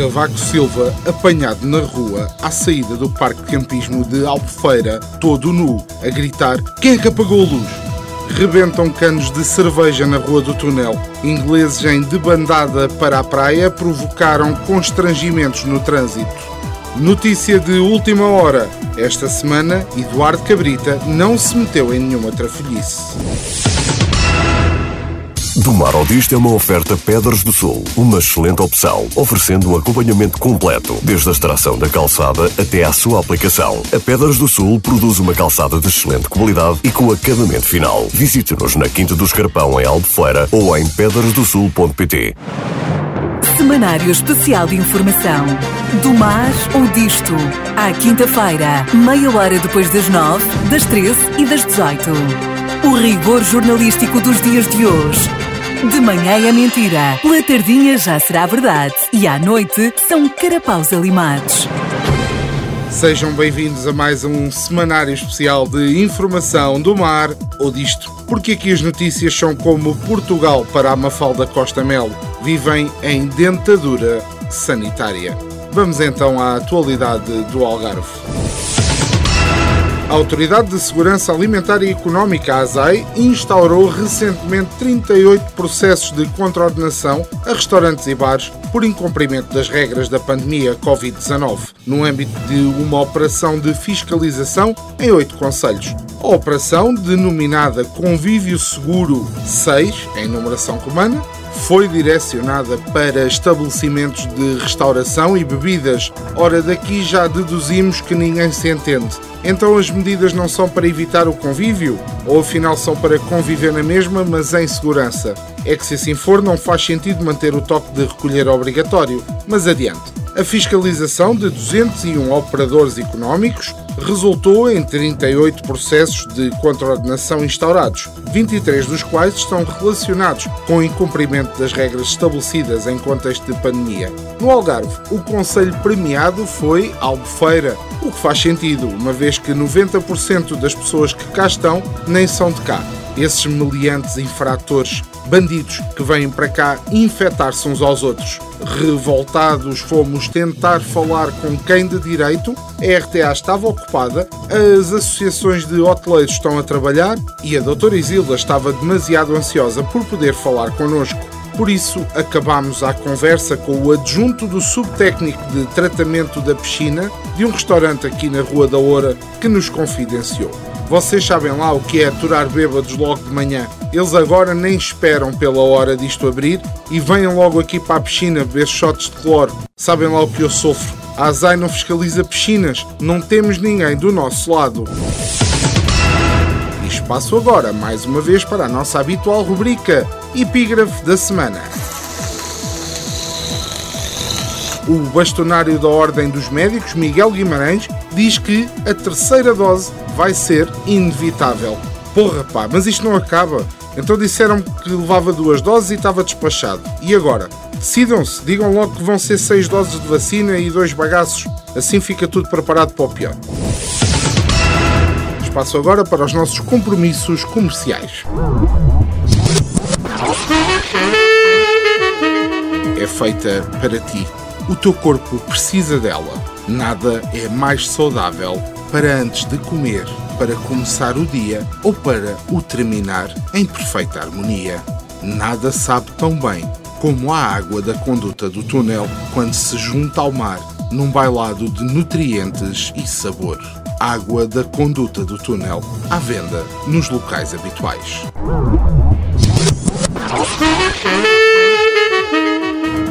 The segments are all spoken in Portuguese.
Cavaco Silva apanhado na rua à saída do Parque de Campismo de Albufeira, todo nu, a gritar: Quem é que apagou a luz? Rebentam canos de cerveja na Rua do Túnel. Ingleses em debandada para a praia provocaram constrangimentos no trânsito. Notícia de última hora. Esta semana, Eduardo Cabrita não se meteu em nenhuma trafolhice. Do Mar ao Disto é uma oferta Pedras do Sul, uma excelente opção, oferecendo um acompanhamento completo, desde a extração da calçada até à sua aplicação. A Pedras do Sul produz uma calçada de excelente qualidade e com acabamento final. Visite-nos na Quinta do Escarpão, em Albufeira, ou em pedrasdosul.pt. Semanário Especial de Informação. Do Mar ou Disto. À quinta-feira, meia hora depois das nove, das treze e das dezoito. O rigor jornalístico dos dias de hoje. De manhã é mentira, pela tardinha já será verdade e à noite são carapaus alimados. Sejam bem-vindos a mais um semanário especial de informação do mar ou disto, porque aqui as notícias são como Portugal para a Mafalda Costa Melo, vivem em dentadura sanitária. Vamos então à atualidade do Algarve. A Autoridade de Segurança Alimentar e Económica, a ASAI, instaurou recentemente 38 processos de contraordenação a restaurantes e bares por incumprimento das regras da pandemia Covid-19, no âmbito de uma operação de fiscalização em oito conselhos. A operação, denominada Convívio Seguro 6, em numeração romana, foi direcionada para estabelecimentos de restauração e bebidas. Ora, daqui já deduzimos que ninguém se entende. Então as medidas não são para evitar o convívio? Ou afinal são para conviver na mesma, mas em segurança? É que se assim for, não faz sentido manter o toque de recolher obrigatório. Mas adiante. A fiscalização de 201 operadores económicos resultou em 38 processos de contraordenação instaurados, 23 dos quais estão relacionados com o incumprimento das regras estabelecidas em contexto de pandemia. No Algarve, o conselho premiado foi Albufeira, o que faz sentido, uma vez que 90% das pessoas que cá estão nem são de cá. Esses meliantes infratores, bandidos que vêm para cá infectar-se uns aos outros. Revoltados, fomos tentar falar com quem de direito. A RTA estava ocupada, as associações de hoteleiros estão a trabalhar e a doutora Isilda estava demasiado ansiosa por poder falar connosco. Por isso, acabámos a conversa com o adjunto do subtécnico de tratamento da piscina de um restaurante aqui na Rua da Oura que nos confidenciou. Vocês sabem lá o que é aturar bêbados logo de manhã. Eles agora nem esperam pela hora disto abrir e vêm logo aqui para a piscina beber shots de cloro. Sabem lá o que eu sofro. A ASAI não fiscaliza piscinas. Não temos ninguém do nosso lado. E espaço agora, mais uma vez, para a nossa habitual rubrica Epígrafe da Semana. O bastonário da Ordem dos Médicos, Miguel Guimarães, diz que a terceira dose vai ser inevitável. Porra pá, mas isto não acaba. Então disseram que levava duas doses e estava despachado. E agora? Decidam-se, digam logo que vão ser seis doses de vacina e dois bagaços. Assim fica tudo preparado para o pior. Espaço agora para os nossos compromissos comerciais. É feita para ti. O teu corpo precisa dela. Nada é mais saudável para antes de comer, para começar o dia ou para o terminar em perfeita harmonia. Nada sabe tão bem como a água da conduta do túnel quando se junta ao mar num bailado de nutrientes e sabor. Água da conduta do túnel à venda nos locais habituais.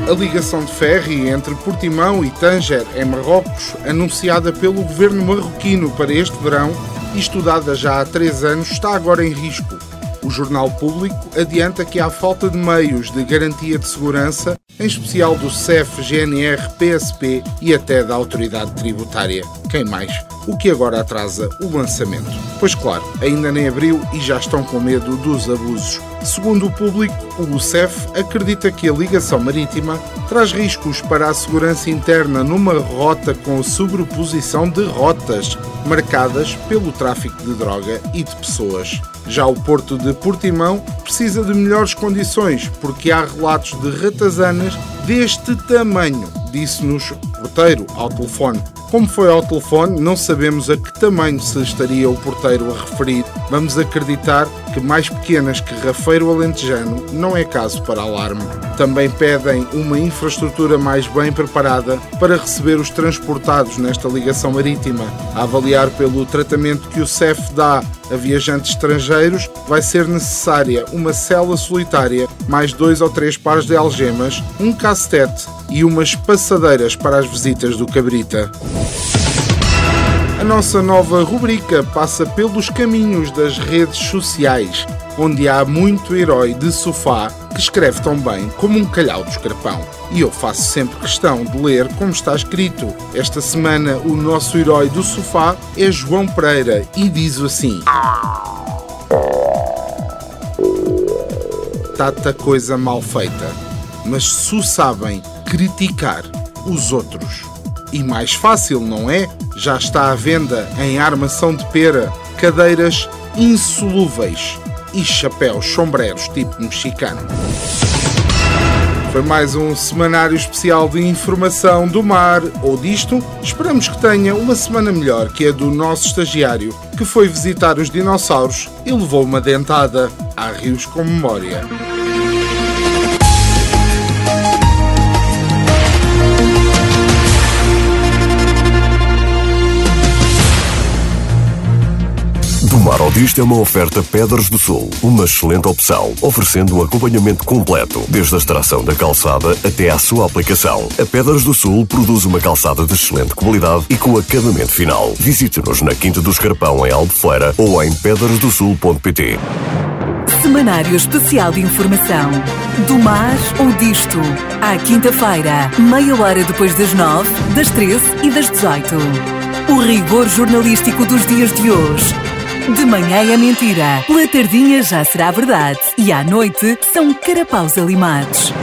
A ligação de ferry entre Portimão e Tanger, em Marrocos, anunciada pelo governo marroquino para este verão e estudada já há três anos, está agora em risco. O Jornal Público adianta que há falta de meios de garantia de segurança, em especial do CEF, GNR, PSP e até da Autoridade Tributária. Quem mais? O que agora atrasa o lançamento. Pois claro, ainda nem abriu e já estão com medo dos abusos. Segundo o público, o CEF acredita que a ligação marítima traz riscos para a segurança interna numa rota com sobreposição de rotas marcadas pelo tráfico de droga e de pessoas. Já o Porto de Portimão precisa de melhores condições, porque há relatos de ratazanas deste tamanho, disse-nos o porteiro ao telefone. Como foi ao telefone, não sabemos a que tamanho se estaria o porteiro a referir. Vamos acreditar que mais pequenas que Rafeiro Alentejano não é caso para alarme. Também pedem uma infraestrutura mais bem preparada para receber os transportados nesta ligação marítima. A avaliar pelo tratamento que o CEF dá a viajantes estrangeiros, vai ser necessária uma cela solitária, mais dois ou três pares de algemas, um castete e umas passadeiras para as visitas do Cabrita. A nossa nova rubrica passa pelos caminhos das redes sociais, onde há muito herói de sofá que escreve tão bem como um calhau do escarpão. E eu faço sempre questão de ler como está escrito. Esta semana, o nosso herói do sofá é João Pereira e diz assim: Tata coisa mal feita, mas se sabem criticar os outros. E mais fácil, não é? Já está à venda em armação de pera cadeiras insolúveis e chapéus sombreros tipo mexicano. Foi mais um semanário especial de informação do mar ou disto. Esperamos que tenha uma semana melhor que a do nosso estagiário, que foi visitar os dinossauros e levou uma dentada. Há rios com memória. Mar ao é uma oferta Pedras do Sul, uma excelente opção, oferecendo um acompanhamento completo, desde a extração da calçada até à sua aplicação. A Pedras do Sul produz uma calçada de excelente qualidade e com acabamento final. Visite-nos na Quinta do Escarpão, em Albufeira, ou em pedrasdosul.pt. Semanário Especial de Informação. Do mar ou disto. À quinta-feira, meia hora depois das nove, das treze e das dezoito. O rigor jornalístico dos dias de hoje. De manhã é mentira, pela tardinha já será verdade e à noite são carapaus alimados.